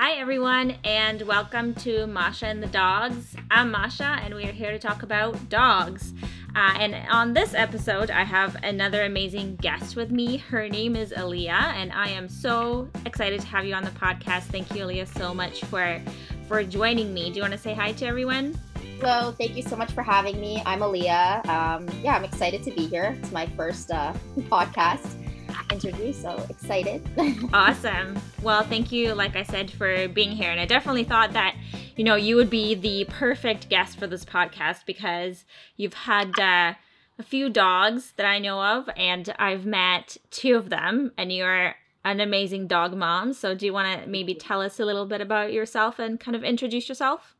Hi, everyone, and welcome to Masha and the Dogs. I'm Masha, and we are here to talk about dogs. Uh, and on this episode, I have another amazing guest with me. Her name is Aaliyah, and I am so excited to have you on the podcast. Thank you, Aaliyah, so much for for joining me. Do you want to say hi to everyone? Hello, thank you so much for having me. I'm Aaliyah. Um, yeah, I'm excited to be here. It's my first uh, podcast interview, so excited. awesome. Well, thank you, like I said, for being here. And I definitely thought that, you know, you would be the perfect guest for this podcast because you've had uh, a few dogs that I know of, and I've met two of them, and you're an amazing dog mom. So, do you want to maybe tell us a little bit about yourself and kind of introduce yourself?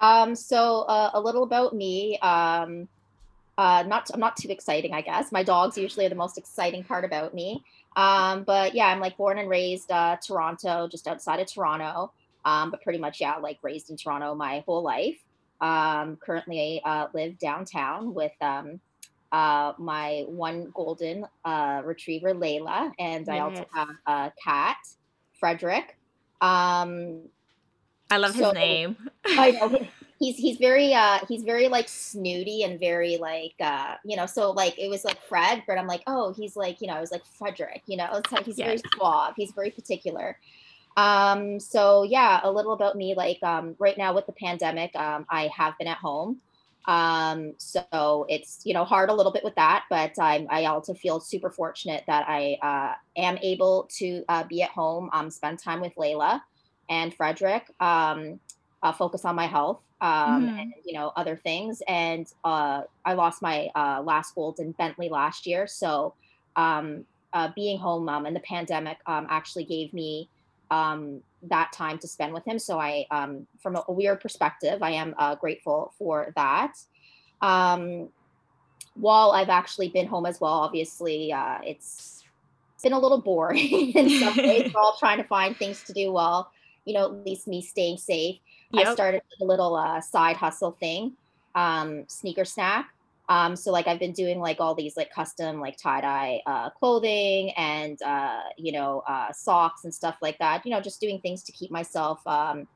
Um, so, uh, a little about me. Um, uh, not I'm not too exciting, I guess. My dogs usually are the most exciting part about me. Um, but yeah, I'm like born and raised uh, Toronto, just outside of Toronto. Um, but pretty much yeah, like raised in Toronto my whole life. Um, currently uh, live downtown with um, uh, my one golden uh, retriever, Layla, and yes. I also have a cat, Frederick. Um, I love so, his name. I know he's he's very uh he's very like snooty and very like uh you know so like it was like fred but i'm like oh he's like you know i was like frederick you know it's like he's very suave he's very particular. Um so yeah a little about me like um right now with the pandemic um i have been at home. Um so it's you know hard a little bit with that but i'm i also feel super fortunate that i uh am able to uh, be at home um spend time with layla and frederick um uh, focus on my health um, mm-hmm. and you know other things. And uh, I lost my uh, last golden Bentley last year, so um, uh, being home um, in the pandemic um, actually gave me um, that time to spend with him. So I, um, from a, a weird perspective, I am uh, grateful for that. Um, while I've actually been home as well, obviously uh, it's been a little boring in some ways. We're all trying to find things to do while you know at least me staying safe. Yep. I started a little uh, side hustle thing, um, sneaker snack. Um, so like I've been doing like all these like custom like tie dye uh, clothing and uh, you know uh, socks and stuff like that. You know, just doing things to keep myself um,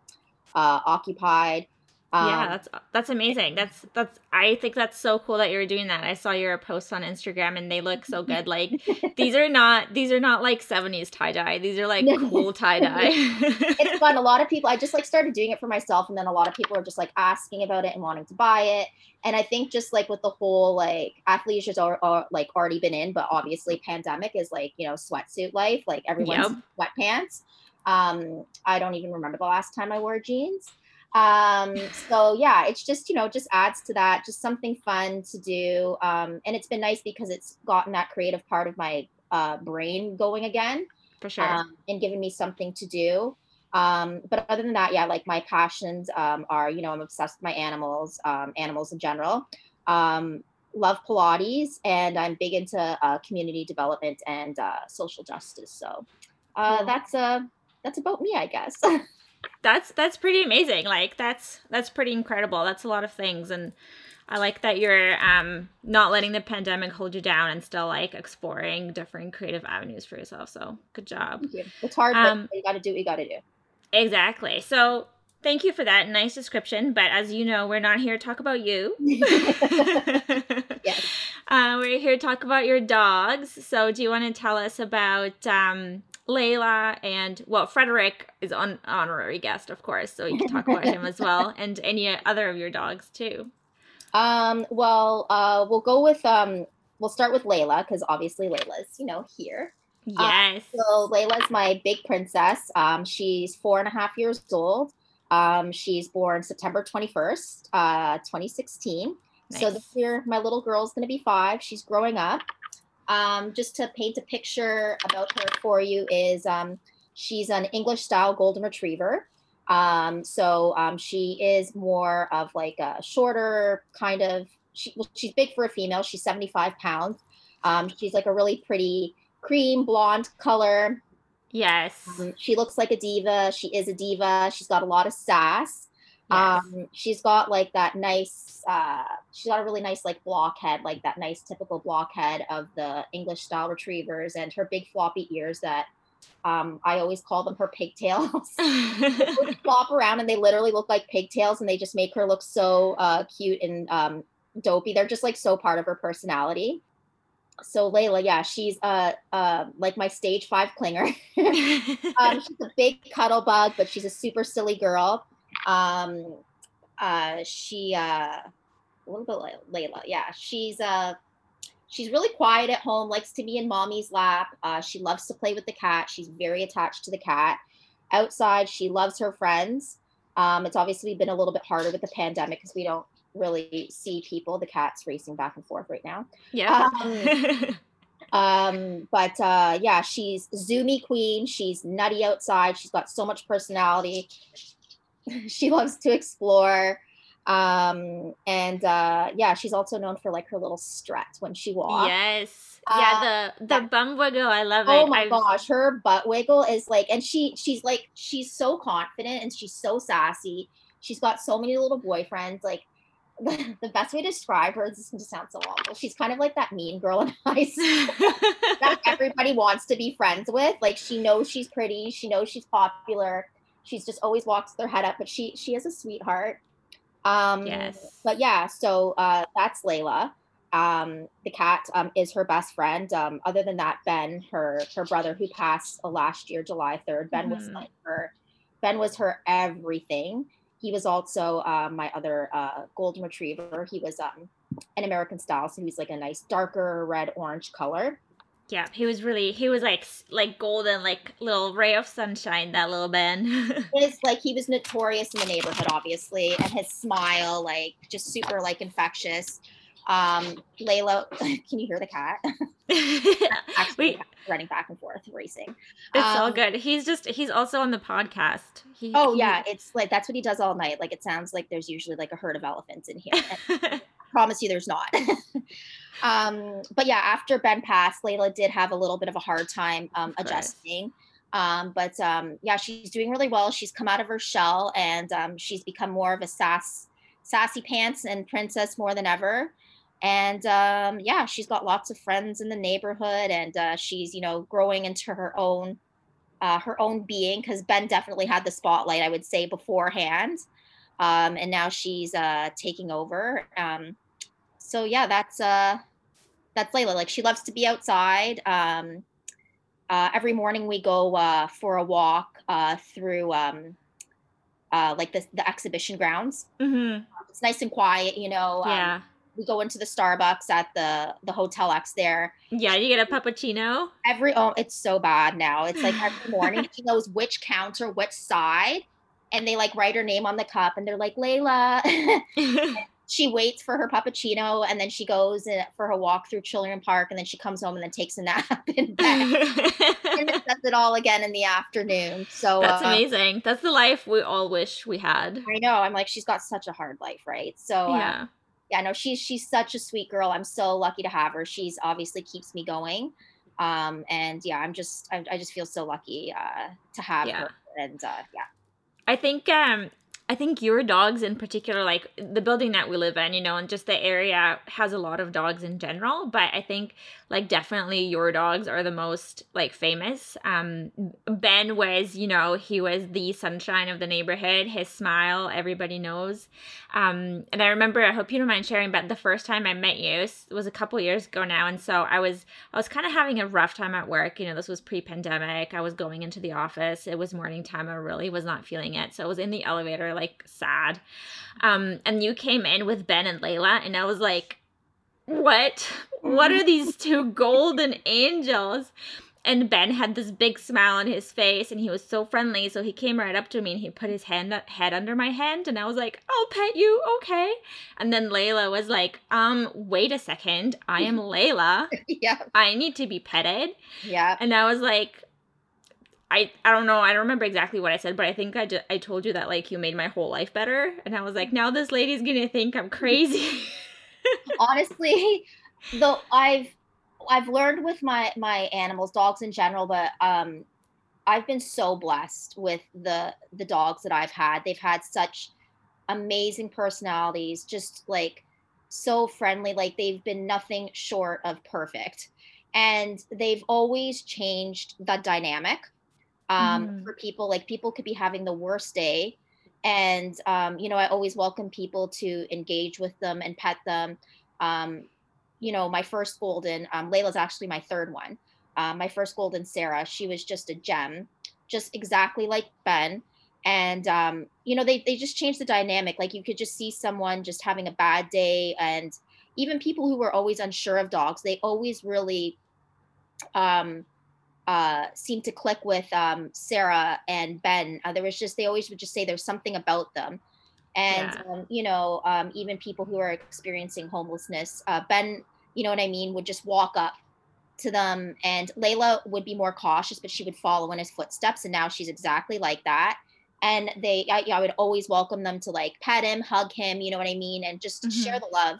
uh, occupied. Um, yeah, that's that's amazing. That's that's I think that's so cool that you're doing that. I saw your posts on Instagram and they look so good. Like these are not these are not like 70s tie dye. These are like cool tie dye. it's fun. A lot of people I just like started doing it for myself and then a lot of people are just like asking about it and wanting to buy it. And I think just like with the whole like athleisure are, are like already been in, but obviously pandemic is like, you know, sweatsuit life, like everyone's yep. sweatpants. Um, I don't even remember the last time I wore jeans. Um, so yeah, it's just, you know, just adds to that, just something fun to do. Um, and it's been nice because it's gotten that creative part of my uh, brain going again. For sure. Um, and giving me something to do. Um, but other than that, yeah, like my passions um, are, you know, I'm obsessed with my animals, um, animals in general. Um, love Pilates, and I'm big into uh, community development and uh, social justice. So uh, cool. that's uh, that's about me, I guess. that's that's pretty amazing. Like that's that's pretty incredible. That's a lot of things and I like that you're um not letting the pandemic hold you down and still like exploring different creative avenues for yourself. So good job. It's hard, um, but you gotta do what you gotta do. Exactly. So thank you for that nice description. But as you know, we're not here to talk about you. yes. Uh, we're here to talk about your dogs. So do you want to tell us about um Layla and well, Frederick is an honorary guest, of course, so you can talk about him as well, and any other of your dogs too. Um, well, uh, we'll go with um, we'll start with Layla because obviously Layla's you know here. Uh, yes. so Layla's my big princess. Um, she's four and a half years old. Um, she's born September twenty first, uh, twenty sixteen. Nice. So this year, my little girl's going to be five. She's growing up. Um, just to paint a picture about her for you is um, she's an English style golden retriever. Um, so um, she is more of like a shorter kind of. She, well, she's big for a female. She's 75 pounds. Um, she's like a really pretty cream blonde color. Yes. Um, she looks like a diva. She is a diva. She's got a lot of sass. Yes. Um, she's got like that nice, uh, she's got a really nice like blockhead, like that nice typical blockhead of the English style retrievers, and her big floppy ears that Um, I always call them her pigtails. flop around and they literally look like pigtails, and they just make her look so uh, cute and um, dopey. They're just like so part of her personality. So Layla, yeah, she's uh uh like my stage five clinger. um, she's a big cuddle bug, but she's a super silly girl. Um, uh, she uh, a little bit like Layla, yeah, she's uh she's really quiet at home, likes to be in mommy's lap. Uh, she loves to play with the cat. She's very attached to the cat. Outside, she loves her friends. Um, it's obviously been a little bit harder with the pandemic because we don't really see people. The cat's racing back and forth right now. Yeah. Um, um but uh yeah she's zoomy queen she's nutty outside she's got so much personality she loves to explore um and uh yeah she's also known for like her little strut when she walks yes yeah uh, the the that, bum wiggle i love oh it oh my I've... gosh her butt wiggle is like and she she's like she's so confident and she's so sassy she's got so many little boyfriends like the best way to describe her is to sound so awful. She's kind of like that mean girl in high school that everybody wants to be friends with. Like she knows she's pretty, she knows she's popular. She's just always walks their head up, but she she is a sweetheart. Um, yes. But yeah, so uh, that's Layla. Um, the cat um, is her best friend. Um, other than that, Ben, her her brother, who passed uh, last year, July third. Ben mm-hmm. was like her. Ben was her everything he was also uh, my other uh, golden retriever. He was um, an American style, so he was like a nice darker red orange color. Yeah, he was really he was like like golden, like little ray of sunshine. That little Ben. His like he was notorious in the neighborhood, obviously, and his smile like just super like infectious. Um, Layla, can you hear the cat? Actually, Wait. running back and forth, racing. It's um, all good. He's just he's also on the podcast. He, oh he, yeah, it's like that's what he does all night. Like it sounds like there's usually like a herd of elephants in here. I promise you, there's not. um, but yeah, after Ben passed, Layla did have a little bit of a hard time um, adjusting. Um, but um, yeah, she's doing really well. She's come out of her shell and um, she's become more of a sass, sassy pants and princess more than ever and um, yeah she's got lots of friends in the neighborhood and uh, she's you know growing into her own uh, her own being because ben definitely had the spotlight i would say beforehand um, and now she's uh, taking over um, so yeah that's uh that's layla like she loves to be outside um, uh, every morning we go uh, for a walk uh, through um, uh, like the, the exhibition grounds mm-hmm. it's nice and quiet you know um, yeah we go into the Starbucks at the the Hotel X there. Yeah, you get a puppuccino. Every oh, it's so bad now. It's like every morning she knows which counter, which side, and they like write her name on the cup, and they're like Layla. she waits for her puppuccino, and then she goes for her walk through Children Park, and then she comes home and then takes a nap in bed, and does it all again in the afternoon. So that's uh, amazing. That's the life we all wish we had. I know. I'm like, she's got such a hard life, right? So uh, yeah. Uh, yeah, no, she's she's such a sweet girl. I'm so lucky to have her. She's obviously keeps me going. Um, and yeah, I'm just I, I just feel so lucky uh, to have yeah. her. And uh, yeah, I think um, I think your dogs in particular, like the building that we live in, you know, and just the area has a lot of dogs in general. But I think like definitely your dogs are the most like famous. Um, Ben was, you know, he was the sunshine of the neighborhood. His smile, everybody knows. Um, and I remember, I hope you don't mind sharing, but the first time I met you was, a couple years ago now, and so I was I was kind of having a rough time at work. You know, this was pre-pandemic. I was going into the office. It was morning time. I really was not feeling it, so I was in the elevator like sad. Um, and you came in with Ben and Layla, and I was like, what? What are these two golden angels? And Ben had this big smile on his face and he was so friendly. So he came right up to me and he put his hand head under my hand and I was like, I'll pet you, okay. And then Layla was like, um, wait a second. I am Layla. yeah. I need to be petted. Yeah. And I was like, I I don't know. I don't remember exactly what I said, but I think I just, I told you that like you made my whole life better, and I was like, now this lady's gonna think I'm crazy. Honestly, though I've I've learned with my my animals, dogs in general, but um, I've been so blessed with the the dogs that I've had. They've had such amazing personalities, just like so friendly. Like they've been nothing short of perfect and they've always changed the dynamic um, Mhm. for people. Like people could be having the worst day, and um, you know, I always welcome people to engage with them and pet them. Um, you know, my first golden, um, Layla's actually my third one. Um, my first golden Sarah, she was just a gem, just exactly like Ben. And um, you know, they they just changed the dynamic. Like you could just see someone just having a bad day, and even people who were always unsure of dogs, they always really um uh seemed to click with um Sarah and Ben. Uh, there was just they always would just say there's something about them. And Yeah. um, you know, um, even people who are experiencing homelessness, uh, Ben, you know what I mean, would just walk up to them, and Layla would be more cautious, but she would follow in his footsteps. And now she's exactly like that. And they, I, I would always welcome them to like pet him, hug him, you know what I mean, and just Mhm. share the love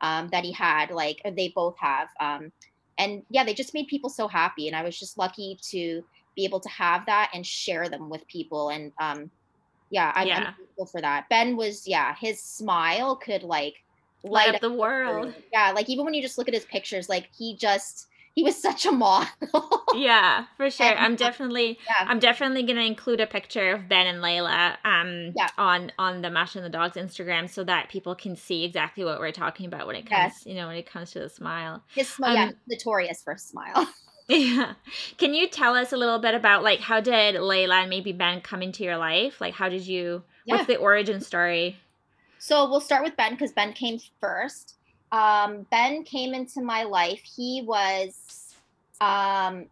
um, that he had, like they both have. And yeah, they just made people so happy, and I was just lucky to be able to have that and share them with people. And um, yeah, I'm, Yeah. I'm grateful for that. Ben was, yeah, his smile could like Light light up the world. Yeah, like even when you just look at his pictures, like he just he was such a model. Yeah, for sure. And, I'm definitely yeah. I'm definitely gonna include a picture of Ben and Layla um Yeah. on on the Masha and the Dogs Instagram so that people can see exactly what we're talking about when it comes Yes. you know when it comes to the smile. His smile, Um, he's notorious for a smile. Yeah. Can you tell us a little bit about like how did Layla and maybe Ben come into your life? Like how did you Yeah. what's the origin story? So we'll start with Ben because Ben came first. Um, ben came into my life. He was, um,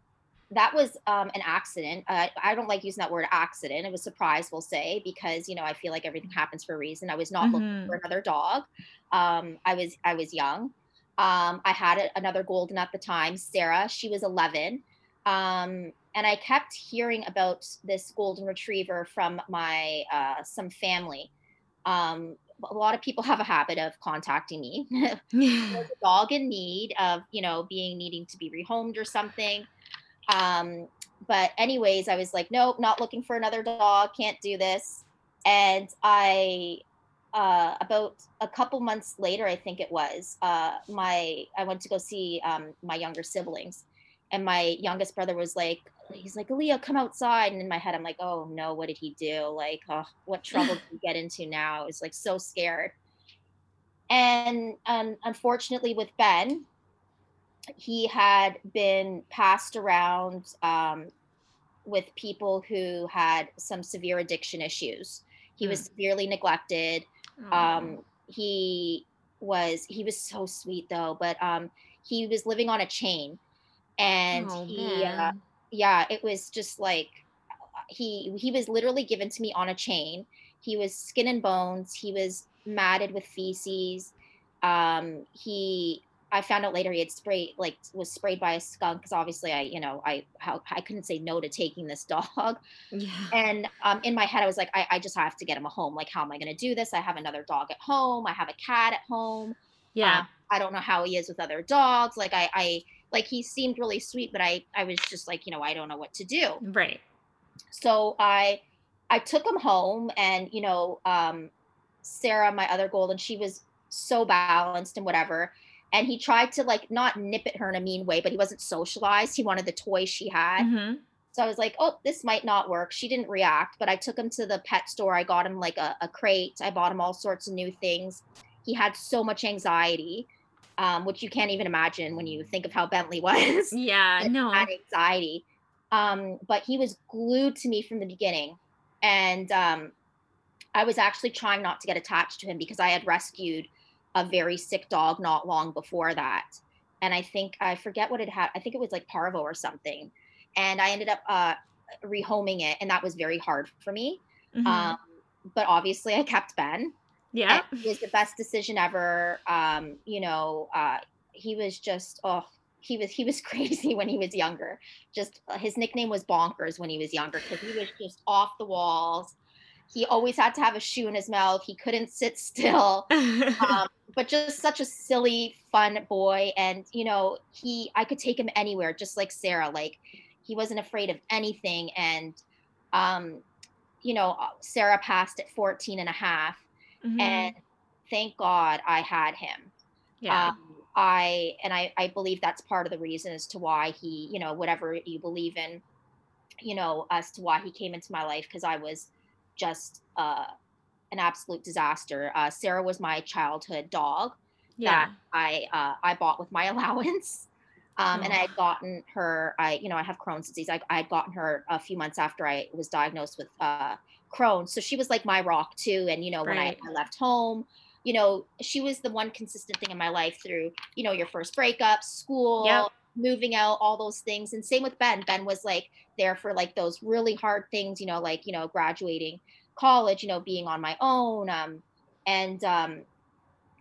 that was um, an accident. Uh, I don't like using that word accident. It was surprise, we'll say, because you know I feel like everything happens for a reason. I was not looking Mhm. for another dog. Um, I was I was young. Um, I had a, another golden at the time, Sarah. She was 11. Um, and I kept hearing about this golden retriever from my uh, some family. Um, a lot of people have a habit of contacting me. There's a dog in need of, you know, being needing to be rehomed or something. Um, but anyways, I was like, nope, not looking for another dog, can't do this. And I uh, about a couple months later, I think it was, uh, my I went to go see um, my younger siblings, and my youngest brother was like, he's like, Leah, come outside. And in my head, I'm like, oh no, what did he do? Like, oh, what trouble did he get into now? I was like so scared. And um, unfortunately, with Ben, he had been passed around um, with people who had some severe addiction issues. He was severely neglected um he was he was so sweet though but um he was living on a chain and Oh, he uh. Yeah it was just like he he was literally given to me on a chain he was skin and bones he was matted with feces um he i found out later he had sprayed like was sprayed by a skunk because obviously i you know i how i couldn't say no to taking this dog yeah. and um, in my head, I was like, I, I just have to get him a home. Like, how am I going to do this? I have another dog at home. I have a cat at home. Yeah. Um, I don't know how he is with other dogs. Like, I, I like he seemed really sweet, but I, I was just like, you know, I don't know what to do. right. So I, I took him home, and you know, um, Sarah, my other golden, she was so balanced and whatever. And he tried to like not nip at her in a mean way, but he wasn't socialized. He wanted the toy she had. Mhm. So I was like, oh, this might not work. She didn't react, but I took him to the pet store. I got him like a, a crate. I bought him all sorts of new things. He had so much anxiety, um, which you can't even imagine when you think of how Bentley was. Yeah, no. had anxiety. Um, but he was glued to me from the beginning. And um, I was actually trying not to get attached to him because I had rescued a very sick dog not long before that. And I think, I forget what it had. I think it was like parvo or something. And I ended up uh, rehoming it. And that was very hard for me. Mhm. Um, but obviously, I kept Ben yeah. and it was the best decision ever. Um, you know, uh, he was just oh, he was he was crazy when he was younger. Just uh, his nickname was Bonkers when he was younger because he was just off the walls. He always had to have a shoe in his mouth. He couldn't sit still. Um, but just such a silly, fun boy. And you know, he I could take him anywhere, just like Sarah. Like he wasn't afraid of anything. And um, you know, uh, Sarah passed at 14 and a half Mhm. and thank God I had him. yeah. Um, I and I I believe that's part of the reason as to why he, you know, whatever you believe in, you know, as to why he came into my life because I was just uh an absolute disaster. Uh, Sarah was my childhood dog Yeah. that I uh, I bought with my allowance. Um, and I Oh. had gotten her, I, you know, I have Crohn's disease. I, I had gotten her a few months after I was diagnosed with uh, Crohn's. So she was like my rock too. And, you know, when I, I left home, you know, she was the one consistent thing in my life through, you know, your first breakup, school, Yep. moving out, all those things. And same with Ben. Ben was like there for like those really hard things, you know, like, you know, graduating college, you know, being on my own. Um, and um,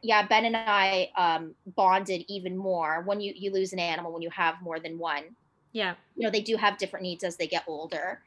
yeah, Ben and I um, bonded even more when you you lose an animal when you have more than one. Yeah. You know, they do have different needs as they get older.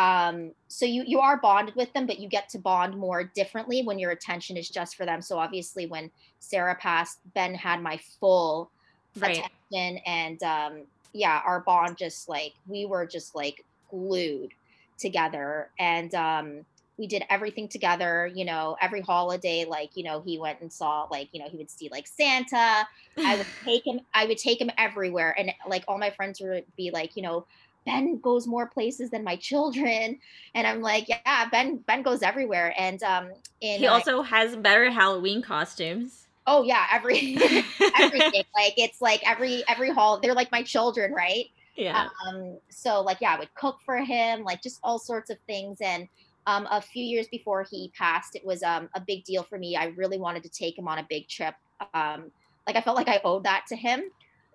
Um, so you you are bonded with them, but you get to bond more differently when your attention is just for them. So obviously, when Sarah passed, Ben had my full Right. attention, and um, yeah, our bond just like we were just like glued together, and um, we did everything together. You know, every holiday, like you know, he went and saw like you know he would see like Santa. I would take him. I would take him everywhere, and like all my friends would be like, you know, Ben goes more places than my children, and I'm like, yeah, Ben Ben goes everywhere, and um, in he uh, also has better Halloween costumes. oh yeah, every everything like it's like every every hall they're like my children, right? Yeah. Um, so like yeah, I would cook for him, like just all sorts of things. And um, a few years before he passed, it was um, a big deal for me. I really wanted to take him on a big trip. Um, like I felt like I owed that to him.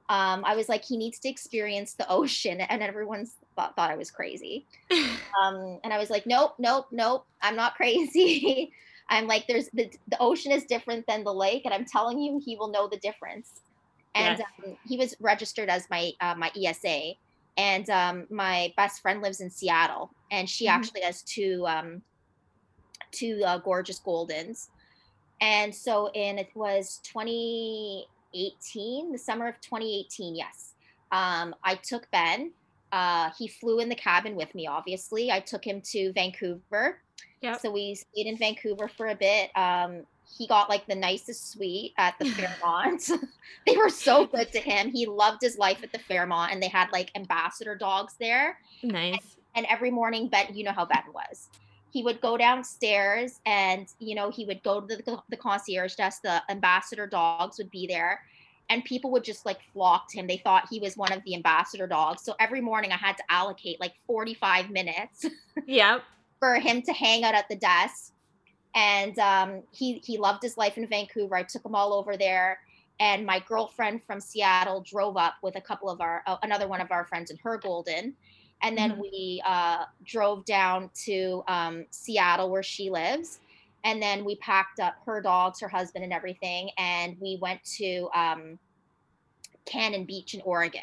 Um, I was like, he needs to experience the ocean, and everyone thought, thought I was crazy. Um, and I was like, nope, nope, nope, I'm not crazy. I'm like, there's the the ocean is different than the lake, and I'm telling you, he will know the difference. And Yes. um, he was registered as my uh, my ESA, and um, my best friend lives in Seattle, and she Mhm. actually has two um, two uh, gorgeous Goldens. And so in it was 2018, the summer of 2018, yes. Um, I took Ben. Uh, he flew in the cabin with me, obviously. I took him to Vancouver. Yep. So we stayed in Vancouver for a bit. Um, he got like the nicest suite at the Fairmont. they were so good to him. He loved his life at the Fairmont, and they had like ambassador dogs there nice. and every morning ben you know how ben was he would go downstairs and you know he would go to the, the concierge desk the ambassador dogs would be there and people would just like flock to him. They thought he was one of the ambassador dogs. So every morning i had to allocate like 45 minutes Yep. for him to hang out at the desk. And um, he he loved his life in vancouver. I took him all over there. And my girlfriend from seattle drove up with a couple of our uh, another one of our friends and her golden and then Mhm. we uh, drove down to um, seattle where she lives and then we packed up her dogs her husband and everything and we went to um, cannon beach in oregon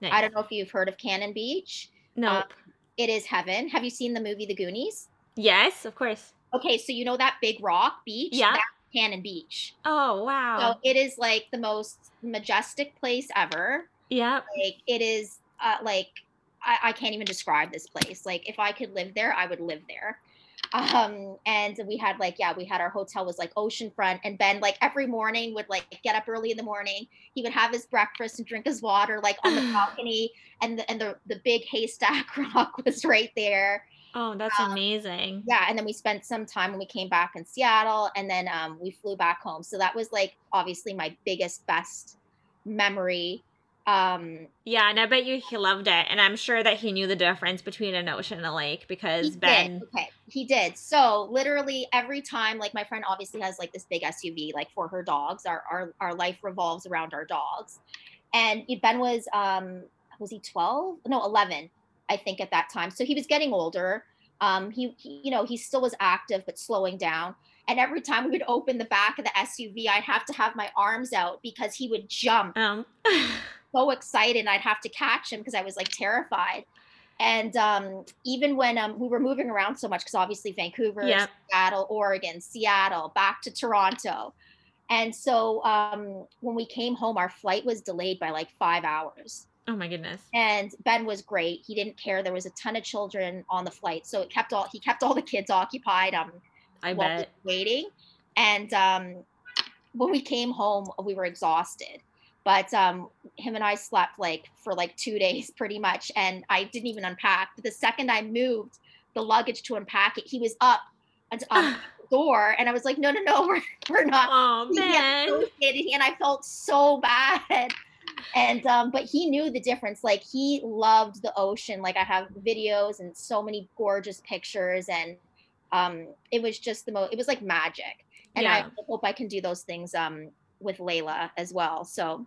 Nice. i don't know if you've heard of cannon beach Nope. it is heaven have you seen the movie the goonies yes, of course. Okay, so you know that big rock beach? Yeah. That's Cannon Beach. Oh wow. So it is like the most majestic place ever. Yeah. Like it is uh, like I, I can't even describe this place. Like if I could live there, I would live there. Um, and we had like, yeah, we had our hotel was like oceanfront and Ben like every morning would like get up early in the morning. He would have his breakfast and drink his water like on the balcony and the and the, the big haystack rock was right there. Oh, that's Um, amazing. yeah and then we spent some time when we came back in seattle and then um, we flew back home so that was like obviously my biggest best memory um Yeah, and I bet you he loved it, and I'm sure that he knew the difference between an ocean and a lake because Ben. did. Okay. He did. So literally every time like my friend obviously has like this big suv like for her dogs. Our our, our life revolves around our dogs. And ben was um was he 12 no 11 i think at that time. So he was getting older. Um he, he you know he still was active but slowing down and every time we would open the back of the suv i'd have to have my arms out because he would jump Um. so excited and I'd have to catch him because I was like terrified. And um, even when um, we were moving around so much, because obviously Vancouver, Yeah. Seattle, Oregon, Seattle, back to Toronto. And so um, when we came home, our flight was delayed by like five hours. oh my goodness. And Ben was great. He didn't care. There was a ton of children on the flight, so it kept all he kept all the kids occupied. Um, I while we bet. were waiting. And um, when we came home, we were exhausted. But um, him and I slept like for like two days pretty much. And I didn't even unpack. But the second I moved the luggage to unpack it, he was up on the door. And I was like, no, no, no, we're, we're not. Oh, man. And I felt so bad and um but he knew the difference like he loved the ocean like i have videos and so many gorgeous pictures and um it was just the most it was like magic. And yeah. i hope i can do those things um with layla as well. So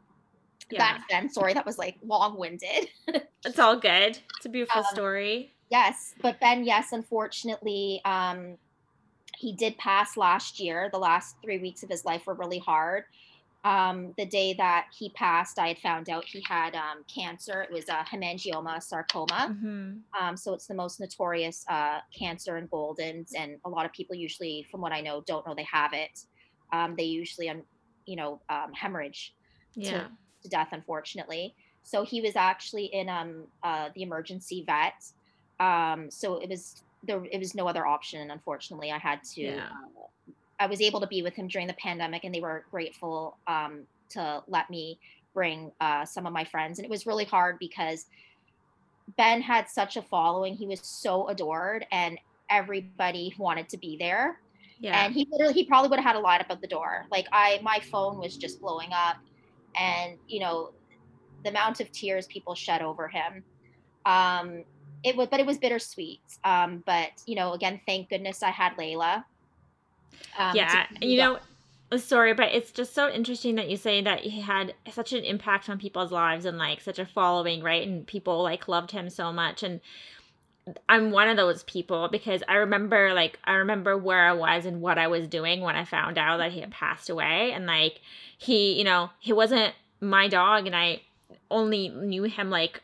yeah. back then sorry that was like long-winded. It's all good. It's a beautiful um, story. yes. But ben yes unfortunately um he did pass last year. The last three weeks of his life were really hard um, the day that he passed, I had found out he had um, cancer. It was a hemangioma sarcoma. Mm-hmm. Um, so it's the most notorious uh, cancer in Goldens, and a lot of people usually, from what I know, don't know they have it. Um, they usually, um, you know, um, hemorrhage yeah. to, to, death, unfortunately. So he was actually in um, uh, the emergency vet. so it was there. It was no other option. Unfortunately, I had to. Yeah. I was able to be with him during the pandemic, and they were grateful um, to let me bring uh, some of my friends. And it was really hard because Ben had such a following; he was so adored, and everybody wanted to be there. Yeah. And he literally, he probably would have had a line up at the door. Like I, my phone was just blowing up, and you know, the amount of tears people shed over him. Um, it was, but it was bittersweet. Um, but you know, again, thank goodness I had Layla um, yeah, you know, sorry, but it's just so interesting that you say that he had such an impact on people's lives and like such a following, right? And people like loved him so much. And I'm one of those people because I remember like I remember where I was and what I was doing when I found out that he had passed away. And like he, you know, he wasn't my dog, and I only knew him like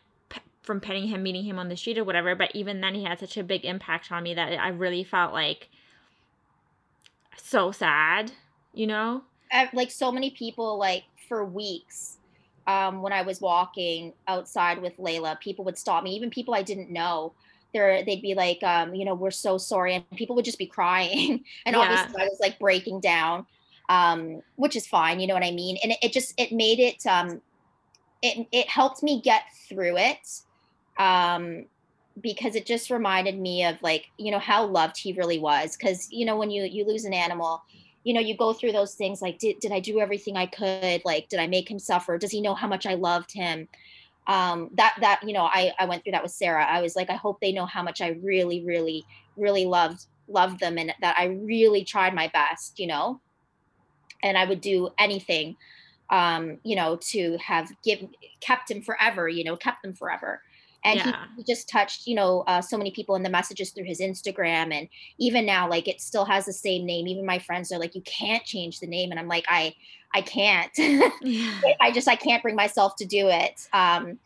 from petting him, meeting him on the street or whatever. But even then, he had such a big impact on me that I really felt like so sad, you know? like so many people, like for weeks, um, when I was walking outside with Layla, people would stop me, even people I didn't know. There, they'd be like, um, you know, we're so sorry, and people would just be crying, and yeah. obviously I was like breaking down, um, which is fine, you know what I mean? And it, it just it made it, um, it it helped me get through it, um, because it just reminded me of like you know how loved he really was because you know when you you lose an animal you know you go through those things like did, did i do everything i could? Like did i make him suffer? Does he know how much i loved him? Um that that you know i i went through that with sarah. I was like i hope they know how much i really really really loved loved them and that i really tried my best you know? And i would do anything um you know to have given kept him forever you know kept them forever and yeah. he, he, just touched you know uh, so many people in the messages through his instagram and even now like it still has the same name even my friends are like you can't change the name and i'm like i i can't yeah. i just i can't bring myself to do it um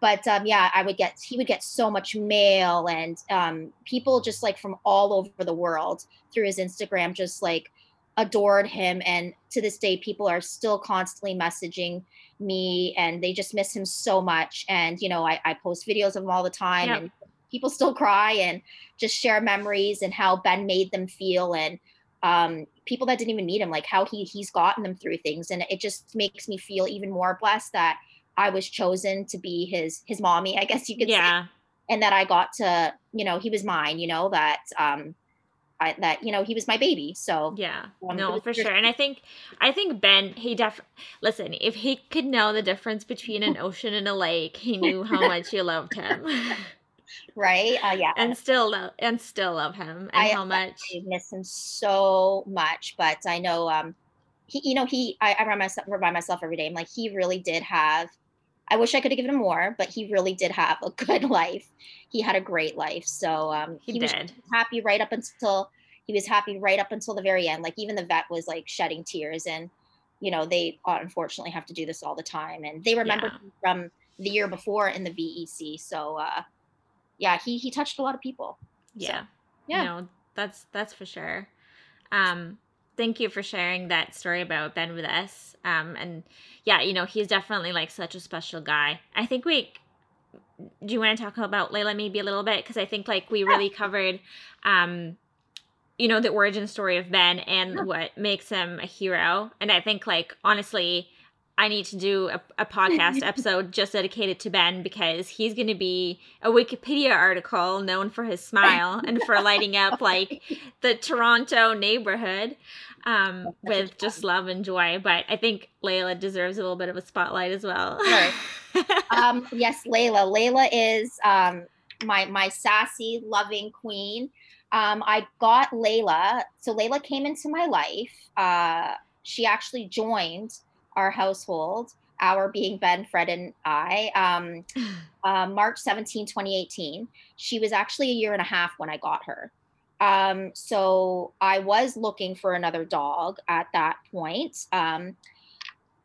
but um, yeah i would get he would get so much mail and um, people just like from all over the world through his instagram just like adored him and to this day people are still constantly messaging me and they just miss him so much and you know i, I post videos of him all the time yep. and people still cry and just share memories and how ben made them feel and um, people that didn't even meet him like how he he's gotten them through things and it just makes me feel even more blessed that i was chosen to be his his mommy i guess you could yeah. say and that i got to you know he was mine you know that um I, that you know he was my baby so yeah. um, no for sure. and i think i think ben he def listen if he could know the difference between an ocean and a lake he knew how much you loved him. Right? Uh, yeah. And still love and still love him and I, how much I miss him so much but i know um he you know he i, I remind myself remind myself every day i'm like he really did have I wish I could have given him more, but he really did have a good life. He had a great life. So um, he, he was happy right up until he was happy right up until the very end. Like even the vet was like shedding tears, and you know they unfortunately have to do this all the time, and they remember yeah. from the year before in the VEC. So uh, yeah, he he touched a lot of people. Yeah, so, yeah, no, that's that's for sure. Um, thank you for sharing that story about Ben with us. Um, and yeah, you know, he's definitely like such a special guy. I think we do you want to talk about Layla maybe a little bit because I think like we really covered um you know the origin story of Ben and what makes him a hero. And I think like honestly I need to do a, a podcast episode just dedicated to Ben because he's going to be a Wikipedia article known for his smile and for lighting up like the Toronto neighborhood um, with just love and joy. But I think Layla deserves a little bit of a spotlight as well. Um, yes, Layla. Layla is um, my my sassy, loving queen. Um, I got Layla. So Layla came into my life. Uh, she actually joined our household, our being Ben, Fred, and I, um, uh, March 17, 2018. She was actually a year and a half when I got her. Um, so I was looking for another dog at that point. Um,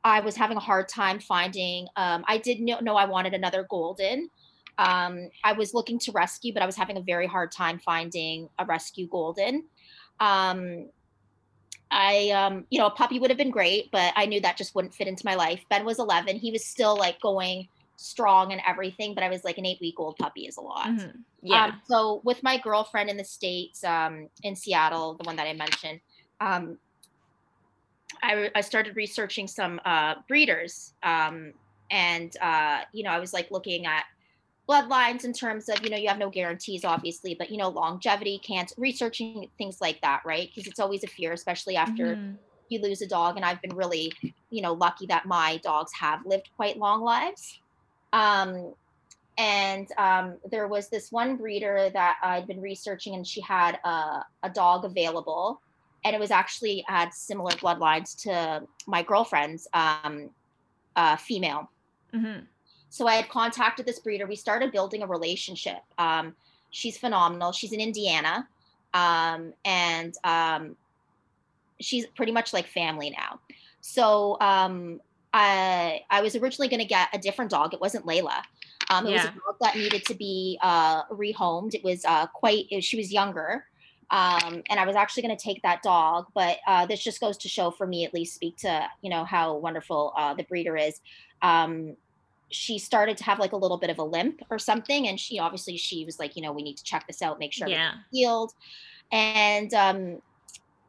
I was having a hard time finding, um, I did know, know I wanted another golden. Um, I was looking to rescue, but I was having a very hard time finding a rescue golden. Um, I, um, you know, a puppy would have been great, but I knew that just wouldn't fit into my life. Ben was 11. He was still like going strong and everything, but I was like an eight week old puppy is a lot. Mm-hmm. Yeah. Um, so with my girlfriend in the States, um, in Seattle, the one that I mentioned, um, I, I started researching some uh, breeders. Um, and, uh, you know, I was like looking at bloodlines in terms of you know you have no guarantees obviously but you know longevity can't researching things like that right because it's always a fear especially after mm-hmm. you lose a dog and i've been really you know lucky that my dogs have lived quite long lives um, and um, there was this one breeder that i'd been researching and she had a, a dog available and it was actually had similar bloodlines to my girlfriend's um, uh, female mm-hmm. So I had contacted this breeder. We started building a relationship. Um, she's phenomenal. She's in Indiana. Um, and um, she's pretty much like family now. So um, I, I was originally going to get a different dog. It wasn't Layla. Um, it yeah. was a dog that needed to be uh, rehomed. It was uh, quite, she was younger. Um, and I was actually going to take that dog, but uh, this just goes to show, for me at least, speak to you know how wonderful uh, the breeder is. Um, she started to have like a little bit of a limp or something and she obviously she was like you know we need to check this out make sure yeah. healed. And um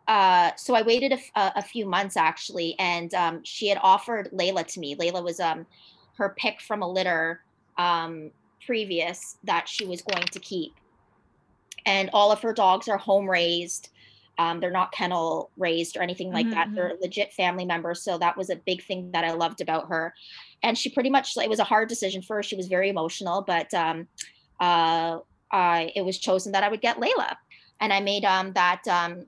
uh so i waited a, a few months actually and um she had offered layla to me. Layla was um her pick from a litter um previous that she was going to keep. And all of her dogs are home raised um, they're not kennel raised or anything like mm-hmm. that. They're mm-hmm. legit family members. So that was a big thing that I loved about her. And she pretty much, it was a hard decision for her. She was very emotional, but um, uh, I, it was chosen that I would get Layla. And I made um, that um,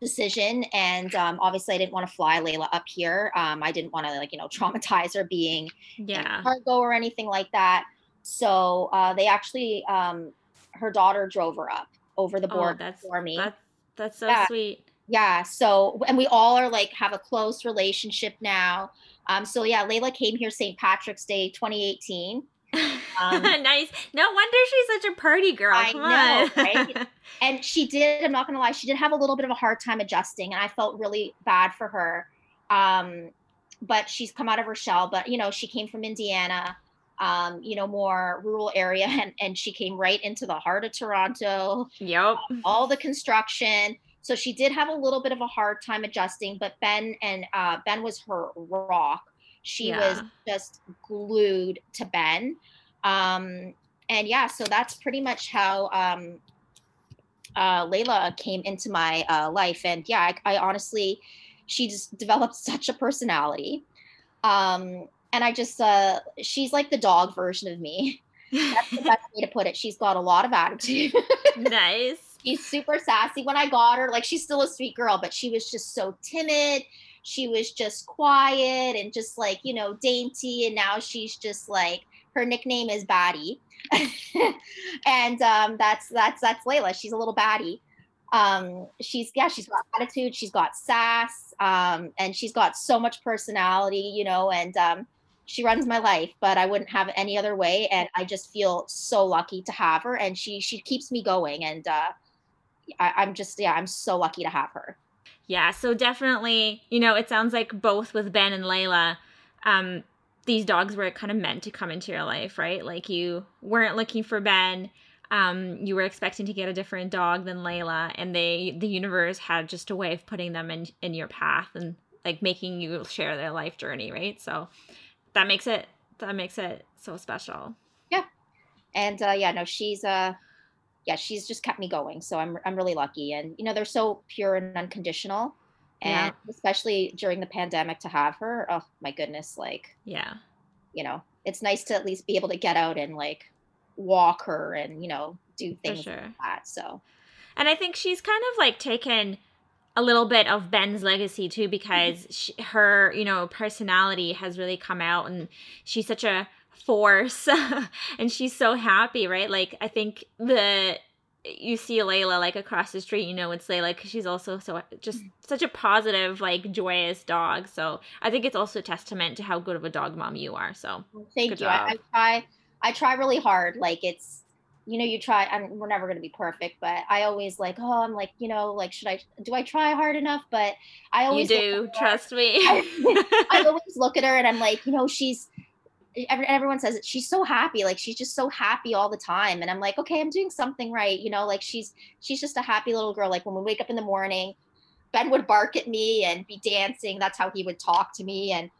decision. And um, obviously, I didn't want to fly Layla up here. Um, I didn't want to, like, you know, traumatize her being yeah. cargo or anything like that. So uh, they actually, um, her daughter drove her up over the board oh, for me. That's that's so yeah. sweet. Yeah. So, and we all are like have a close relationship now. Um, so yeah, Layla came here St. Patrick's Day 2018. Um, nice. No wonder she's such a party girl. I know, right? and she did. I'm not gonna lie. She did have a little bit of a hard time adjusting, and I felt really bad for her. Um, but she's come out of her shell. But you know, she came from Indiana, um, you know, more rural area, and and she came right into the heart of Toronto. Yep. All the construction. So she did have a little bit of a hard time adjusting, but Ben and uh, Ben was her rock. She yeah. was just glued to Ben. Um, and yeah, so that's pretty much how um, uh, Layla came into my uh, life. And yeah, I, I, honestly, she just developed such a personality. Um, and I just, uh, she's like the dog version of me. That's the best way to put it. She's got a lot of attitude. nice she's super sassy. When I got her, like she's still a sweet girl, but she was just so timid. She was just quiet and just like, you know, dainty. And now she's just like her nickname is Batty. and um, that's that's that's Layla. She's a little batty. Um, she's yeah, she's got attitude, she's got sass, um, and she's got so much personality, you know, and um, she runs my life but i wouldn't have any other way and i just feel so lucky to have her and she she keeps me going and uh I, I'm just yeah, I'm so lucky to have her. Yeah, so definitely, you know, it sounds like both with Ben and Layla, um, these dogs were kind of meant to come into your life, right? Like you weren't looking for Ben, um, you were expecting to get a different dog than Layla, and they the universe had just a way of putting them in in your path, and like making you share their life journey, right? So that makes it that makes it so special. Yeah. And uh yeah, no, she's uh yeah, she's just kept me going. So I'm I'm really lucky. And you know, they're so pure and unconditional. And yeah. especially during the pandemic to have her, oh my goodness, like yeah. You know, it's nice to at least be able to get out and like walk her and, you know, do things sure. like that. So and I think she's kind of like taken a little bit of Ben's legacy too because mm-hmm. she, her, you know, personality has really come out and she's such a force and she's so happy, right? Like I think the you see Layla like across the street, you know it's Layla because she's also so just mm-hmm. such a positive, like joyous dog. So I think it's also a testament to how good of a dog mom you are. So thank you. I, I try, I try really hard. Like it's you know, you try, and we're never going to be perfect, but I always like, oh, I'm like, you know, like, should I, do I try hard enough? But I always you do, trust me. I, I, always look at her and I'm like, you know, she's, everyone says it, she's so happy. Like, she's just so happy all the time. And I'm like, okay, I'm doing something right. You know, like she's, she's just a happy little girl. Like when we wake up in the morning, Ben would bark at me and be dancing. That's how he would talk to me. And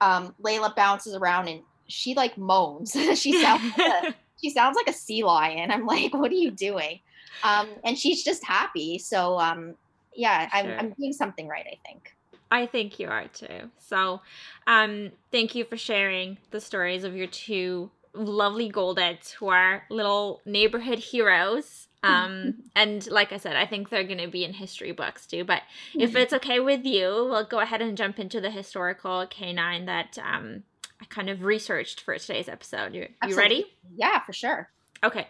um, Layla bounces around and she like moans. she sounds like a, she sounds like a sea lion. I'm like, what are you doing? Um, and she's just happy. So um, yeah, I'm, I'm doing something right, I think. I think you are too. So um, thank you for sharing the stories of your two lovely Goldets who are little neighborhood heroes. Um, and like I said, I think they're going to be in history books too. But if mm-hmm. it's okay with you, we'll go ahead and jump into the historical canine that um, I kind of researched for today's episode. You, you ready? Yeah, for sure. Okay.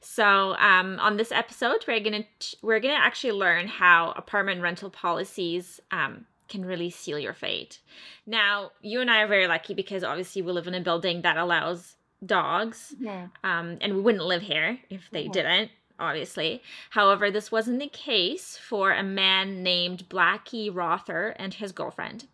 So, um, on this episode, we're gonna we're gonna actually learn how apartment rental policies um, can really seal your fate. Now, you and I are very lucky because obviously we live in a building that allows dogs, mm-hmm. um, and we wouldn't live here if they mm-hmm. didn't. Obviously. However, this wasn't the case for a man named Blackie Rother and his girlfriend.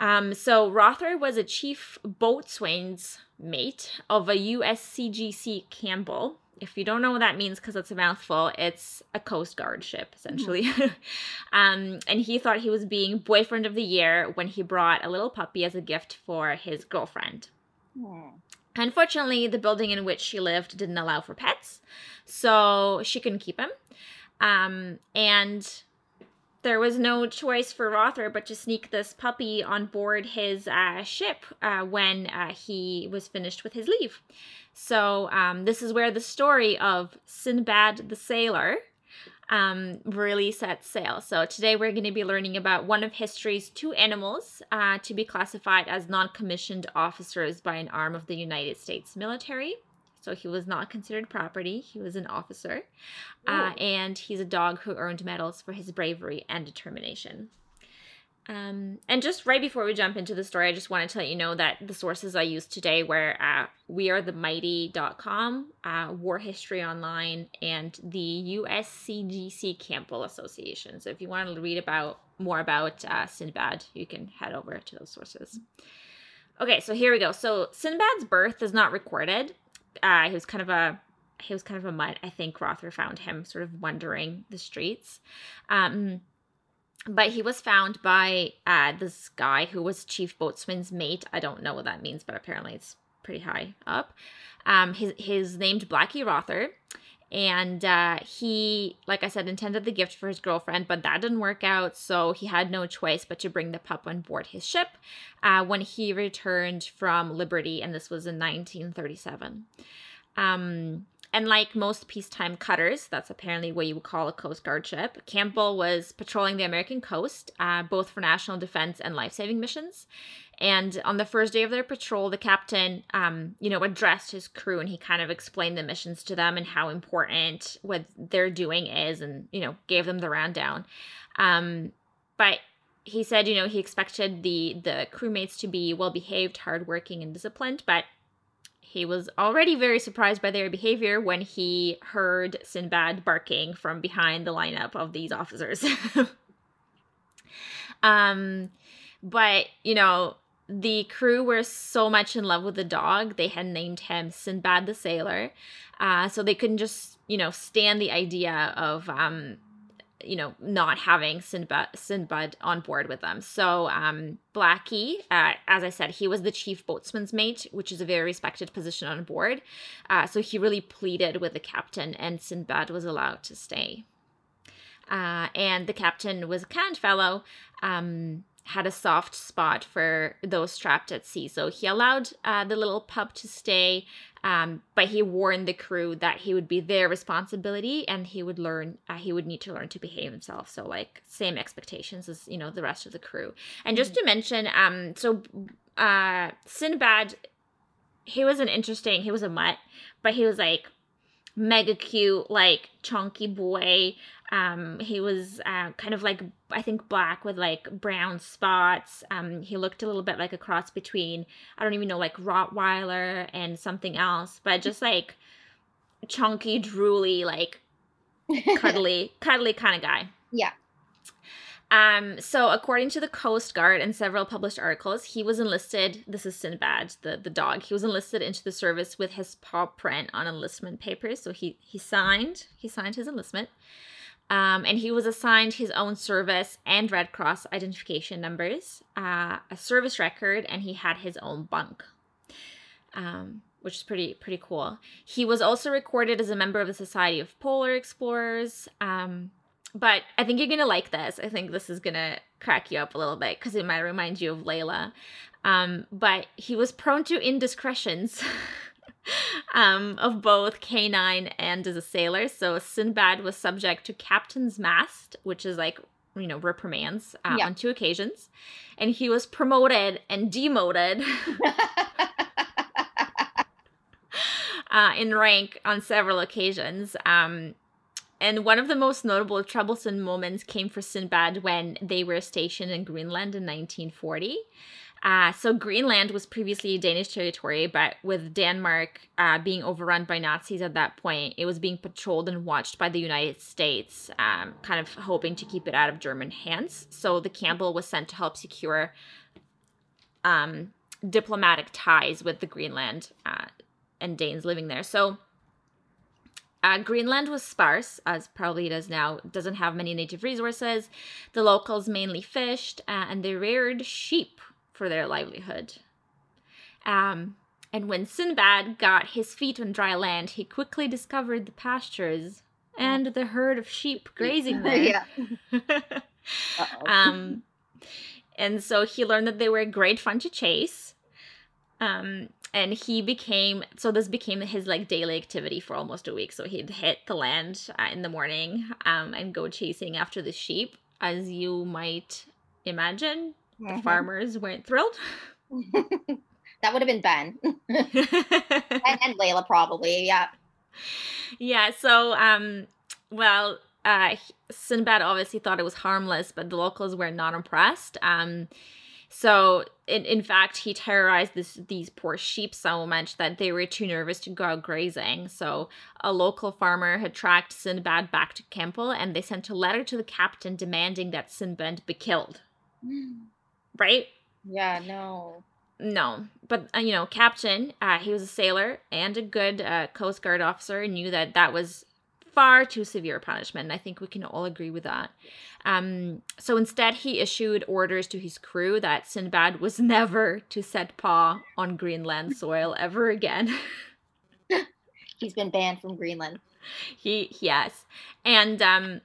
Um, so Rother was a chief boatswain's mate of a USCGC Campbell. If you don't know what that means, because it's a mouthful, it's a Coast Guard ship, essentially. Mm-hmm. um, and he thought he was being boyfriend of the year when he brought a little puppy as a gift for his girlfriend. Mm. Unfortunately, the building in which she lived didn't allow for pets, so she couldn't keep him. Um, and there was no choice for Rother but to sneak this puppy on board his uh, ship uh, when uh, he was finished with his leave. So, um, this is where the story of Sinbad the Sailor um, really sets sail. So, today we're going to be learning about one of history's two animals uh, to be classified as non commissioned officers by an arm of the United States military. So he was not considered property. He was an officer. Uh, and he's a dog who earned medals for his bravery and determination. Um, and just right before we jump into the story, I just wanted to let you know that the sources I used today were uh, wearethemighty.com, uh, War History Online, and the USCGC Campbell Association. So if you want to read about more about uh, Sinbad, you can head over to those sources. Okay, so here we go. So Sinbad's birth is not recorded, uh, he was kind of a he was kind of a mutt. I think Rother found him sort of wandering the streets. Um, but he was found by uh, this guy who was chief boatswain's mate. I don't know what that means, but apparently it's pretty high up. Um, his his named Blackie Rother, and uh, he, like I said, intended the gift for his girlfriend, but that didn't work out. So he had no choice but to bring the pup on board his ship uh, when he returned from Liberty, and this was in 1937. Um, and like most peacetime cutters, that's apparently what you would call a Coast Guard ship, Campbell was patrolling the American coast, uh, both for national defense and life saving missions. And on the first day of their patrol, the captain, um, you know, addressed his crew and he kind of explained the missions to them and how important what they're doing is, and you know, gave them the rundown. Um, but he said, you know, he expected the the crewmates to be well behaved, hardworking, and disciplined, but he was already very surprised by their behavior when he heard Sinbad barking from behind the lineup of these officers. um, but you know, the crew were so much in love with the dog, they had named him Sinbad the Sailor. Uh, so they couldn't just, you know, stand the idea of um, you know, not having Sinbad, Sinbad on board with them. So, um, Blackie, uh, as I said, he was the chief boatswain's mate, which is a very respected position on board. Uh, so he really pleaded with the captain, and Sinbad was allowed to stay. Uh, and the captain was a kind fellow. Um, had a soft spot for those trapped at sea. So he allowed uh, the little pup to stay, um, but he warned the crew that he would be their responsibility and he would learn, uh, he would need to learn to behave himself. So, like, same expectations as, you know, the rest of the crew. And just to mention, um, so uh, Sinbad, he was an interesting, he was a mutt, but he was like mega cute, like chunky boy. Um, he was uh, kind of like I think black with like brown spots. Um, he looked a little bit like a cross between I don't even know like Rottweiler and something else, but just like chunky, drooly, like cuddly, cuddly kind of guy. Yeah. Um, so according to the Coast Guard and several published articles, he was enlisted. This is Sinbad, the, the dog. He was enlisted into the service with his paw print on enlistment papers. So he he signed he signed his enlistment. Um, and he was assigned his own service and Red Cross identification numbers, uh, a service record, and he had his own bunk, um, which is pretty pretty cool. He was also recorded as a member of the Society of Polar Explorers. Um, but I think you're gonna like this. I think this is gonna crack you up a little bit because it might remind you of Layla. Um, but he was prone to indiscretions um, of both canine and as a sailor. So Sinbad was subject to captain's mast, which is like you know reprimands uh, yeah. on two occasions, and he was promoted and demoted. uh, in rank on several occasions. Um, and one of the most notable troublesome moments came for Sinbad when they were stationed in Greenland in 1940. Uh, so Greenland was previously Danish territory, but with Denmark uh, being overrun by Nazis at that point, it was being patrolled and watched by the United States, um, kind of hoping to keep it out of German hands. So the Campbell was sent to help secure um, diplomatic ties with the Greenland uh, and Danes living there. So uh, Greenland was sparse, as probably it is now. It doesn't have many native resources. The locals mainly fished, uh, and they reared sheep for their livelihood. Um, and when Sinbad got his feet on dry land, he quickly discovered the pastures and the herd of sheep grazing there. yeah. um, and so he learned that they were great fun to chase. Um, and he became so this became his like daily activity for almost a week. So he'd hit the land uh, in the morning um, and go chasing after the sheep as you might imagine. Mm-hmm. the farmers weren't thrilled. That would have been ben. And, and layla probably yeah. Yeah so um well uh sinbad obviously thought it was harmless but the locals were not impressed. Um so, in, in fact, he terrorized this, these poor sheep so much that they were too nervous to go out grazing. So, a local farmer had tracked Sinbad back to Campbell and they sent a letter to the captain demanding that Sinbad be killed. right? Yeah, no. No, but uh, you know, Captain, uh, he was a sailor and a good uh, Coast Guard officer, knew that that was far too severe punishment. And I think we can all agree with that. Um, so instead, he issued orders to his crew that Sinbad was never to set paw on Greenland soil ever again. He's been banned from Greenland. He yes, and um,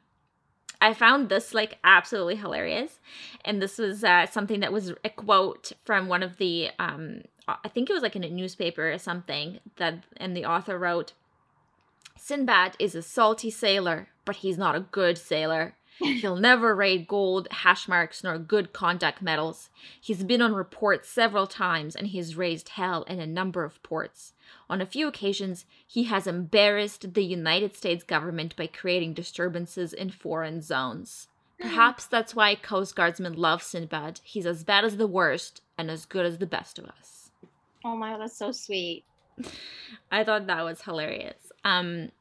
I found this like absolutely hilarious, and this was uh, something that was a quote from one of the um, I think it was like in a newspaper or something that, and the author wrote. Sinbad is a salty sailor, but he's not a good sailor. He'll never raid gold, hash marks, nor good conduct medals. He's been on report several times and he's raised hell in a number of ports. On a few occasions, he has embarrassed the United States government by creating disturbances in foreign zones. Perhaps that's why Coast Guardsmen love Sinbad. He's as bad as the worst and as good as the best of us. Oh my, that's so sweet. I thought that was hilarious. Um,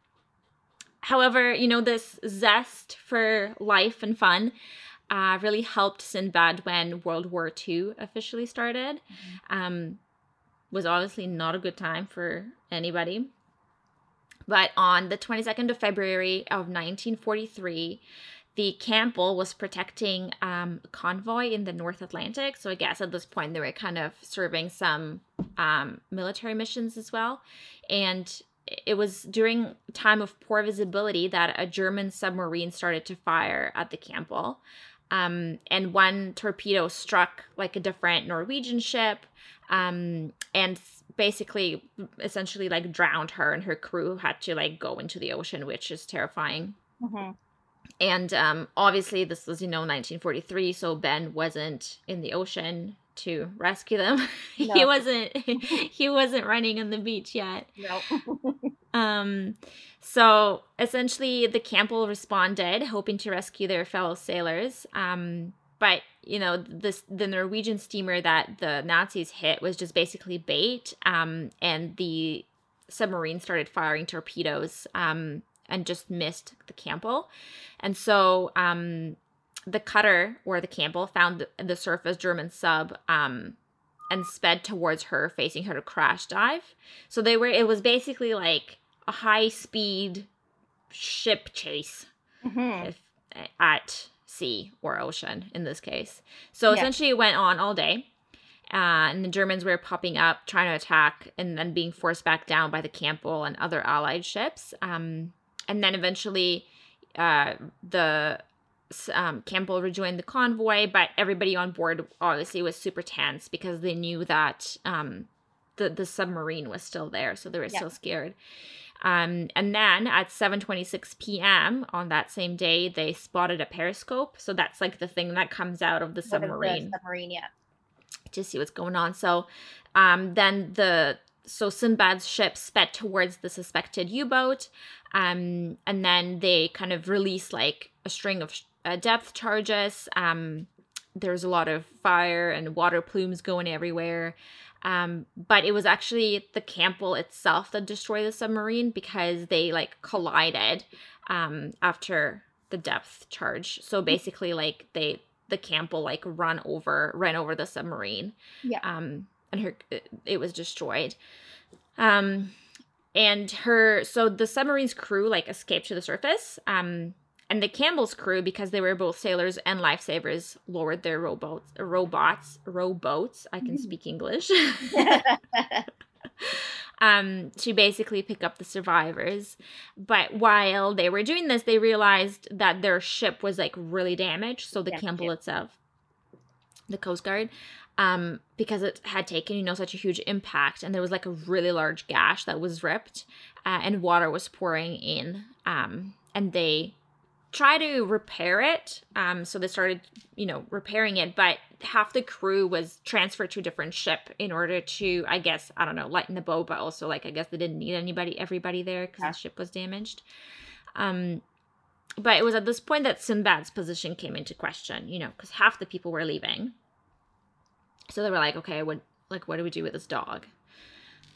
however, you know, this zest for life and fun uh, really helped Sinbad when World War II officially started. Mm-hmm. Um, was obviously not a good time for anybody. But on the 22nd of February of 1943, the Campbell was protecting um, a convoy in the North Atlantic. So I guess at this point they were kind of serving some um, military missions as well. And it was during time of poor visibility that a German submarine started to fire at the Campbell. Um, and one torpedo struck like a different Norwegian ship um, and basically essentially like drowned her and her crew had to like go into the ocean, which is terrifying. Mm-hmm and um, obviously this was you know 1943 so ben wasn't in the ocean to rescue them no. he wasn't he wasn't running on the beach yet no um so essentially the campbell responded hoping to rescue their fellow sailors um but you know this the norwegian steamer that the nazis hit was just basically bait um and the submarine started firing torpedoes um and just missed the Campbell. And so um, the cutter or the Campbell found the surface German sub um, and sped towards her, facing her to crash dive. So they were, it was basically like a high speed ship chase mm-hmm. if, at sea or ocean in this case. So yeah. essentially it went on all day. Uh, and the Germans were popping up, trying to attack, and then being forced back down by the Campbell and other Allied ships. Um, and then eventually uh, the um, Campbell rejoined the convoy, but everybody on board obviously was super tense because they knew that um, the the submarine was still there, so they were yeah. still scared. Um, and then at 7:26 p.m. on that same day, they spotted a periscope. So that's like the thing that comes out of the submarine. The submarine, yeah. To see what's going on. So um, then the so Sinbad's ship sped towards the suspected U-boat, um, and then they kind of release like a string of uh, depth charges. Um, there's a lot of fire and water plumes going everywhere. Um, but it was actually the Campbell itself that destroyed the submarine because they like collided um, after the depth charge. So basically, like they the Campbell like run over ran over the submarine. Yeah. Um, and her it was destroyed. Um, and her so the submarine's crew like escaped to the surface. Um, and the Campbell's crew, because they were both sailors and lifesavers, lowered their rowboats. Robots, rowboats. I can speak English. um, to basically pick up the survivors. But while they were doing this, they realized that their ship was like really damaged. So the yeah, Campbell yeah. itself, the Coast Guard, um, because it had taken, you know, such a huge impact. And there was like a really large gash that was ripped uh, and water was pouring in. Um, and they tried to repair it. Um, so they started, you know, repairing it, but half the crew was transferred to a different ship in order to, I guess, I don't know, lighten the boat, but also like I guess they didn't need anybody, everybody there because yeah. the ship was damaged. Um, but it was at this point that Sinbad's position came into question, you know, because half the people were leaving. So they were like, okay, what like what do we do with this dog?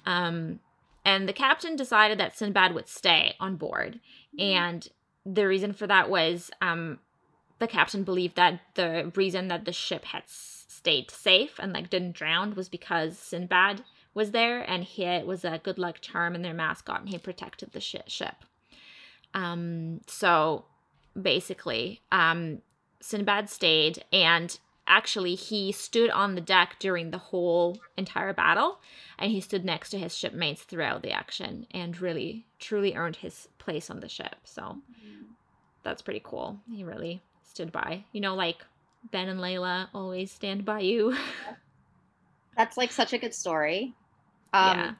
Um, and the captain decided that Sinbad would stay on board, mm-hmm. and the reason for that was um, the captain believed that the reason that the ship had stayed safe and like didn't drown was because Sinbad was there, and he was a good luck charm and their mascot, and he protected the sh- ship. Um, so basically, um, Sinbad stayed, and actually he stood on the deck during the whole entire battle and he stood next to his shipmates throughout the action and really truly earned his place on the ship. So that's pretty cool. He really stood by. You know like ben and layla always stand by you. That's like such a good story. Um yeah.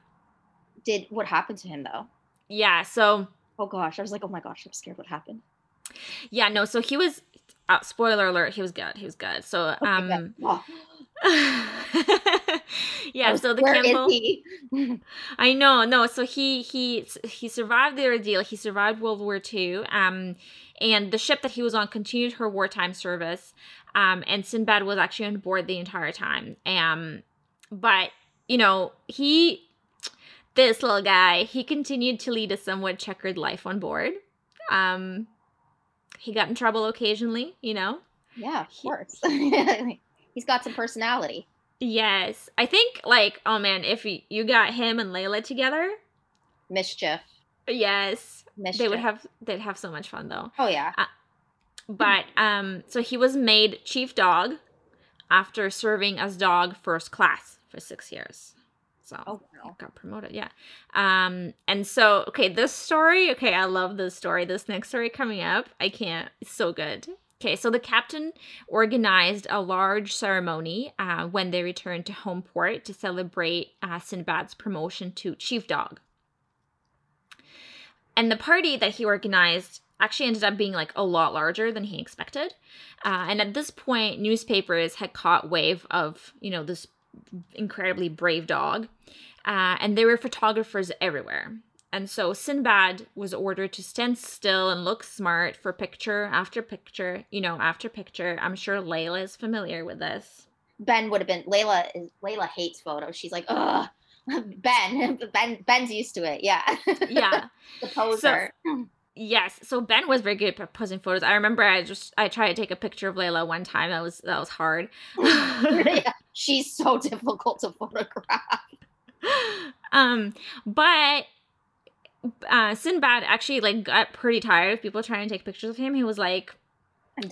did what happened to him though? Yeah so oh gosh. I was like oh my gosh i'm scared what happened. Yeah no so he was uh, spoiler alert, he was good. He was good. So um yeah, so the Where Campbell I know, no, so he he he survived the ordeal. He survived World War II. Um and the ship that he was on continued her wartime service. Um and Sinbad was actually on board the entire time. Um but you know, he this little guy, he continued to lead a somewhat checkered life on board. Um he got in trouble occasionally, you know? Yeah, of course. He's got some personality. Yes. I think, like, oh man, if you got him and Layla together, mischief. Yes. Mischief. They would have, they'd have so much fun though. Oh, yeah. Uh, but um, so he was made chief dog after serving as dog first class for six years. So Oh, wow. got promoted, yeah. Um, and so okay, this story, okay, I love this story. This next story coming up, I can't. It's so good. Okay, so the captain organized a large ceremony uh, when they returned to home port to celebrate uh, Sinbad's promotion to chief dog. And the party that he organized actually ended up being like a lot larger than he expected. Uh, and at this point, newspapers had caught wave of you know this incredibly brave dog, uh, and there were photographers everywhere. And so Sinbad was ordered to stand still and look smart for picture after picture, you know, after picture. I'm sure Layla is familiar with this. Ben would have been Layla is Layla hates photos. She's like, ugh. Ben, Ben, Ben's used to it. Yeah. Yeah. the poser. Yes. So Ben was very good at posing photos. I remember I just I tried to take a picture of Layla one time. That was that was hard. Yeah. She's so difficult to photograph. um, but uh Sinbad actually like got pretty tired of people trying to take pictures of him. He was like.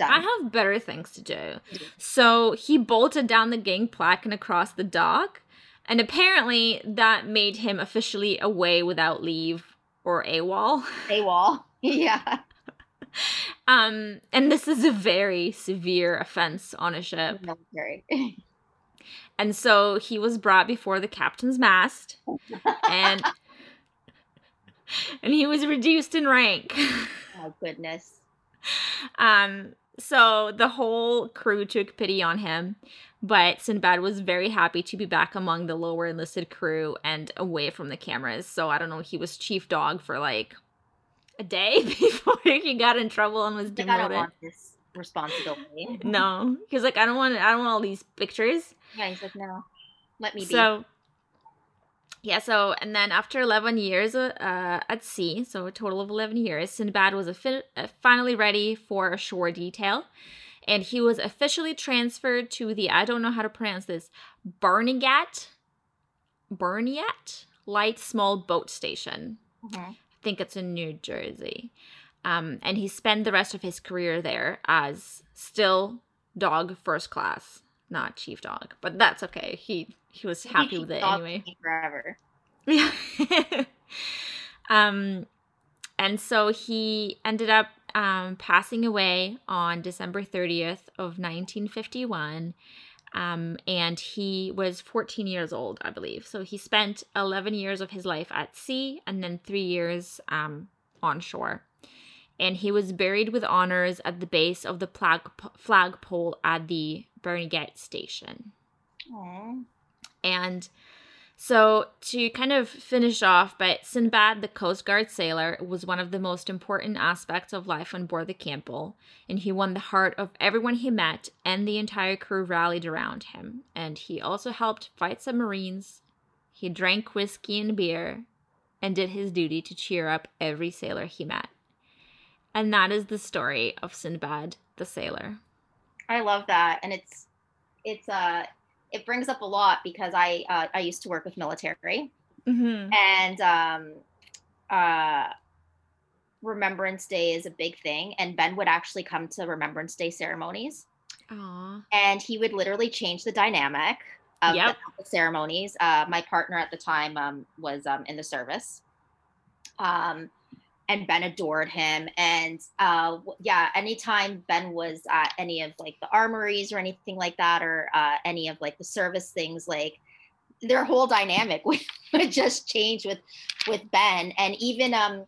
I have better things to do. So he bolted down the gangplank and across the dock. And apparently that made him officially away without leave or AWOL. AWOL. Yeah. Um, and this is a very severe offense on a ship. Military. And so he was brought before the captain's mast and and he was reduced in rank. oh goodness. Um, so the whole crew took pity on him, but Sinbad was very happy to be back among the lower enlisted crew and away from the cameras. So I don't know, he was chief dog for like a day before he got in trouble and was Like, I don't demoted. want this responsibility. No, he was like, I don't want, I don't want all these pictures. Yeah, he's like, no, let me be. So, yeah, so, and then after 11 years uh, at sea, so a total of 11 years, Sinbad was affi- uh, finally ready for a shore detail. And he was officially transferred to the, I don't know how to pronounce this, Barnegat, Barnegat Light Small Boat Station. Mhm. Think it's in New Jersey. Um, and he spent the rest of his career there as still dog first class, not chief dog. But that's okay. He he was happy He with it anyway. Forever. Yeah. um, and so he ended up um, passing away on December 30th of 1951. Um, and he was 14 years old, I believe. So he spent 11 years of his life at sea and then three years um, on shore. And he was buried with honors at the base of the flag flagpole at the Barnegat station. Aw. And so to kind of finish off, but Sinbad, the Coast Guard sailor, was one of the most important aspects of life on board the Campbell, and he won the heart of everyone he met, and the entire crew rallied around him. And he also helped fight submarines. He drank whiskey and beer, and did his duty to cheer up every sailor he met. And that is the story of Sinbad the sailor. I love that, and it's it's uh it brings up a lot because I uh, I used to work with military, Mm-hmm. and um uh Remembrance Day is a big thing, and Ben would actually come to Remembrance Day ceremonies, Aw. and he would literally change the dynamic of the- Yep. the ceremonies. Uh, my partner at the time um, was um, in the service. Um, and Ben adored him. And uh, yeah, anytime Ben was at any of like the armories or anything like that, or uh, any of like the service things, like their whole dynamic would, would just change with with Ben. And even um,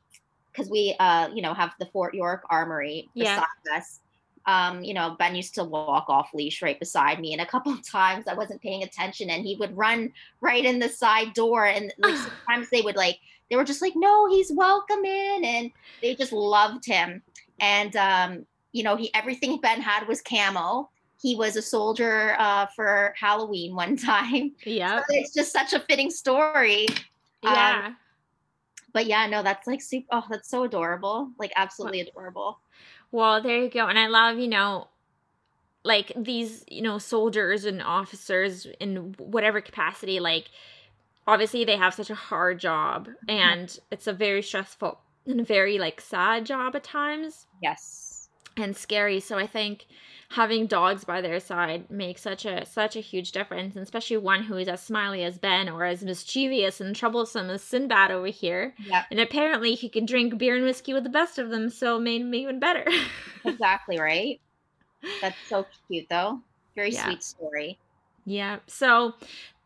because we uh, you know, have the Fort York Armory Yeah. beside us. Um, you know, Ben used to walk off leash right beside me, and a couple of times I wasn't paying attention, and he would run right in the side door, and like sometimes they would like they were just like, no, he's welcome in, and they just loved him. And um, you know, he everything Ben had was camo. He was a soldier uh, for Halloween one time. Yeah. So it's just such a fitting story. Um, Yeah. But yeah, no, that's like super. Oh, that's so adorable. Like absolutely adorable. Well, there you go. And I love, you know, like these, you know, soldiers and officers in whatever capacity, like obviously they have such a hard job mm-hmm. and it's a very stressful and very like sad job at times. Yes. and scary. So I think having dogs by their side makes such a such a huge difference, and especially one who is as smiley as Ben or as mischievous and troublesome as Sinbad over here. Yeah. And apparently he can drink beer and whiskey with the best of them, so made him even better. exactly right. That's so cute though. Very Yeah. sweet story. Yeah. So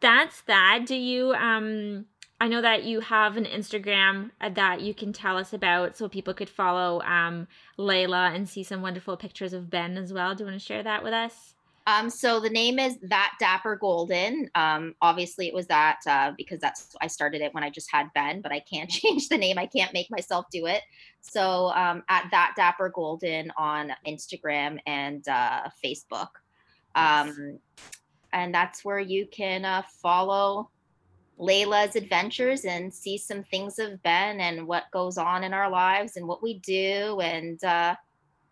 that's that. Do you um I know that you have an Instagram uh, that you can tell us about so people could follow um Layla and see some wonderful pictures of Ben as well. Do you want to share that with us? Um, so the name is that Dapper Golden. Um, obviously it was that uh, because that's I started it when I just had Ben, but I can't change the name. I can't make myself do it. So um, at that Dapper Golden on Instagram and uh, Facebook, um, and that's where you can uh, follow Layla's adventures and see some things of Ben and what goes on in our lives and what we do and uh,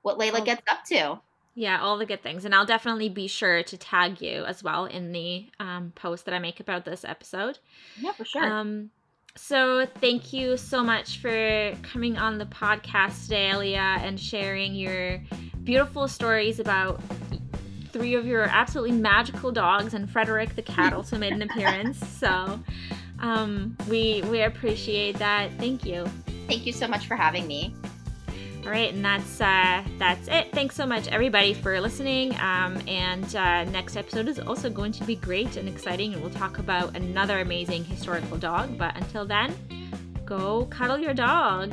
what Layla gets up to. Yeah, all the good things. And I'll definitely be sure to tag you as well in the um, post that I make about this episode. Yeah, for sure. Um, so thank you so much for coming on the podcast today, Elia, and sharing your beautiful stories about three of your absolutely magical dogs, and Frederick the cat also made an appearance. So um, we we appreciate that. Thank you. Thank you so much for having me. All right, and that's uh, that's it. Thanks so much, everybody, for listening. Um, and uh, next episode is also going to be great and exciting, and we'll talk about another amazing historical dog. But until then, go cuddle your dog.